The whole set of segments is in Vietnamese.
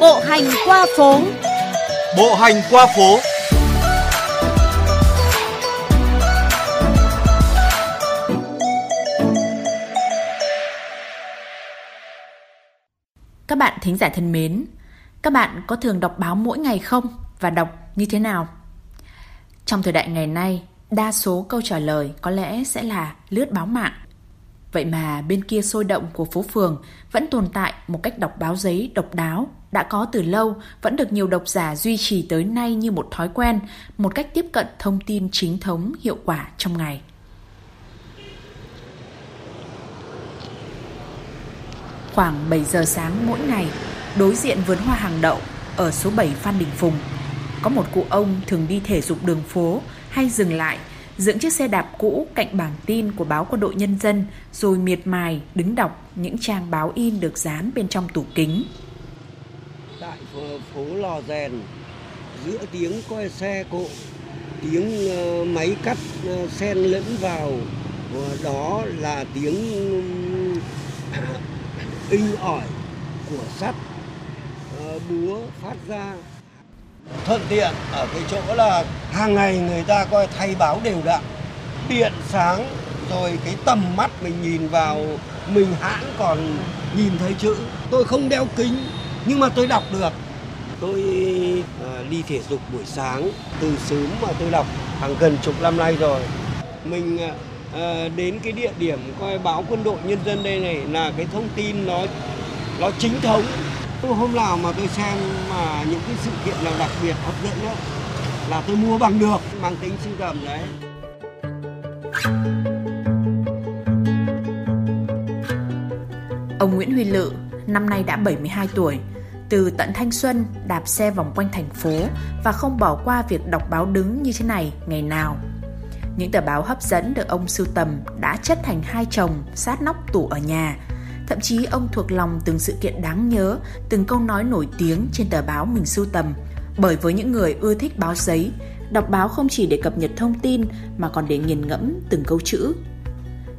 Bộ hành qua phố. Bộ hành qua phố. Các bạn thính giả thân mến, các bạn có thường đọc báo mỗi ngày không và đọc như thế nào? Trong thời đại ngày nay, đa số câu trả lời có lẽ sẽ là lướt báo mạng. Vậy mà bên kia sôi động của phố phường vẫn tồn tại một cách đọc báo giấy độc đáo, đã có từ lâu, vẫn được nhiều độc giả duy trì tới nay như một thói quen, một cách tiếp cận thông tin chính thống hiệu quả trong ngày. Khoảng 7 giờ sáng mỗi ngày, đối diện vườn hoa hàng đậu ở số 7 Phan Đình Phùng, có một cụ ông thường đi thể dục đường phố hay dừng lại dựng chiếc xe đạp cũ cạnh bảng tin của báo Quân đội Nhân dân rồi miệt mài đứng đọc những trang báo in được dán bên trong tủ kính. Tại phố Lò Rèn, giữa tiếng coi xe cộ, tiếng ờ, máy cắt xen sen lẫn vào, đó là tiếng inh ỏi của sắt ờ, búa phát ra thuận tiện ở cái chỗ là hàng ngày người ta coi thay báo đều đặn, điện sáng, rồi cái tầm mắt mình nhìn vào, mình hãng còn nhìn thấy chữ. Tôi không đeo kính, nhưng mà tôi đọc được. Tôi à, đi thể dục buổi sáng, từ sớm mà tôi đọc, hàng gần chục năm nay rồi. Mình à, à, đến cái địa điểm coi báo quân đội nhân dân đây này là cái thông tin nó nó chính thống tôi hôm nào mà tôi xem mà những cái sự kiện nào đặc biệt hấp dẫn đó, là tôi mua bằng được mang tính sưu tầm đấy Ông Nguyễn Huy Lự năm nay đã 72 tuổi, từ tận thanh xuân đạp xe vòng quanh thành phố và không bỏ qua việc đọc báo đứng như thế này ngày nào. Những tờ báo hấp dẫn được ông sưu tầm đã chất thành hai chồng sát nóc tủ ở nhà Thậm chí ông thuộc lòng từng sự kiện đáng nhớ, từng câu nói nổi tiếng trên tờ báo mình sưu tầm. Bởi với những người ưa thích báo giấy, đọc báo không chỉ để cập nhật thông tin mà còn để nghiền ngẫm từng câu chữ.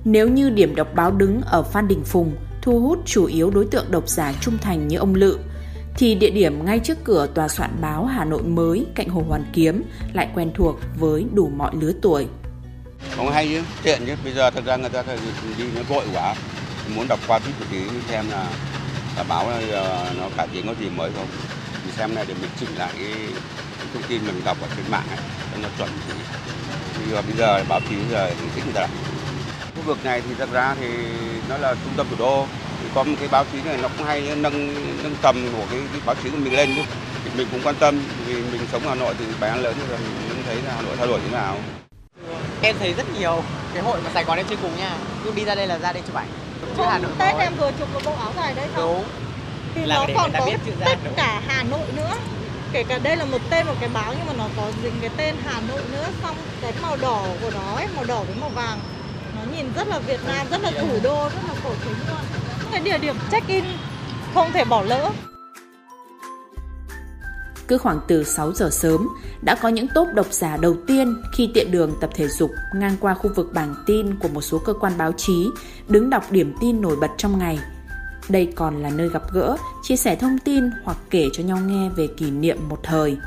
Nếu như điểm đọc báo đứng ở Phan Đình Phùng thu hút chủ yếu đối tượng độc giả trung thành như ông Lự, thì địa điểm ngay trước cửa tòa soạn báo Hà Nội mới cạnh Hồ Hoàn Kiếm lại quen thuộc với đủ mọi lứa tuổi. Không hay chứ, tiện chứ, bây giờ thật ra người ta đi nó vội quá, muốn đọc qua chút một xem là, là báo là nó cải tiến có gì mới không? Thì xem này để mình chỉnh lại cái, cái thông tin mình đọc ở trên mạng ấy cho nó chuẩn thì bây giờ bây giờ báo chí giờ mình thích người ta khu vực này thì thật ra thì nó là trung tâm thủ đô thì có một cái báo chí này nó cũng hay nâng nâng tầm của cái, cái báo chí của mình lên chứ. Thì mình cũng quan tâm vì mình sống ở Hà Nội thì bài ăn lớn rồi mình cũng thấy là Hà Nội thay đổi như thế nào. Em thấy rất nhiều cái hội mà Sài Gòn em chơi cùng nha. Cứ đi ra đây là ra đây chụp ảnh chữ Hà Nội Tết em vừa chụp một bộ áo dài đấy không? Đúng. Thì là nó còn có tất cả Hà Nội nữa. Kể cả đây là một tên một cái báo nhưng mà nó có dính cái tên Hà Nội nữa xong cái màu đỏ của nó ấy, màu đỏ với màu vàng nó nhìn rất là Việt Nam, rất là thủ đô, rất là cổ kính luôn. Cái địa điểm check in không thể bỏ lỡ. Cứ khoảng từ 6 giờ sớm, đã có những tốp độc giả đầu tiên khi tiện đường tập thể dục ngang qua khu vực bảng tin của một số cơ quan báo chí, đứng đọc điểm tin nổi bật trong ngày. Đây còn là nơi gặp gỡ, chia sẻ thông tin hoặc kể cho nhau nghe về kỷ niệm một thời.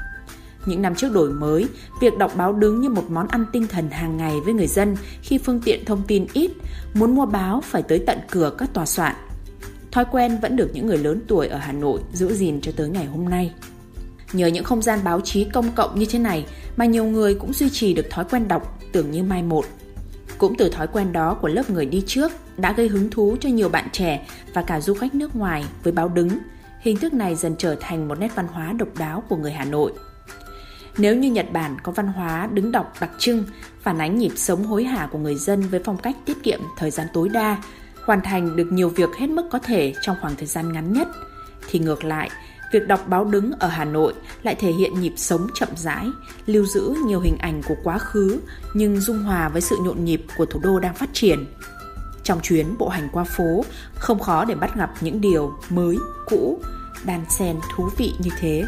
Những năm trước đổi mới, việc đọc báo đứng như một món ăn tinh thần hàng ngày với người dân khi phương tiện thông tin ít, muốn mua báo phải tới tận cửa các tòa soạn. Thói quen vẫn được những người lớn tuổi ở Hà Nội giữ gìn cho tới ngày hôm nay. Nhờ những không gian báo chí công cộng như thế này mà nhiều người cũng duy trì được thói quen đọc tưởng như mai một. Cũng từ thói quen đó của lớp người đi trước đã gây hứng thú cho nhiều bạn trẻ và cả du khách nước ngoài với báo đứng. Hình thức này dần trở thành một nét văn hóa độc đáo của người Hà Nội. Nếu như Nhật Bản có văn hóa đứng đọc đặc trưng, phản ánh nhịp sống hối hả của người dân với phong cách tiết kiệm thời gian tối đa, hoàn thành được nhiều việc hết mức có thể trong khoảng thời gian ngắn nhất, thì ngược lại, Việc đọc báo đứng ở Hà Nội lại thể hiện nhịp sống chậm rãi, lưu giữ nhiều hình ảnh của quá khứ nhưng dung hòa với sự nhộn nhịp của thủ đô đang phát triển. Trong chuyến bộ hành qua phố, không khó để bắt gặp những điều mới, cũ, đan xen thú vị như thế.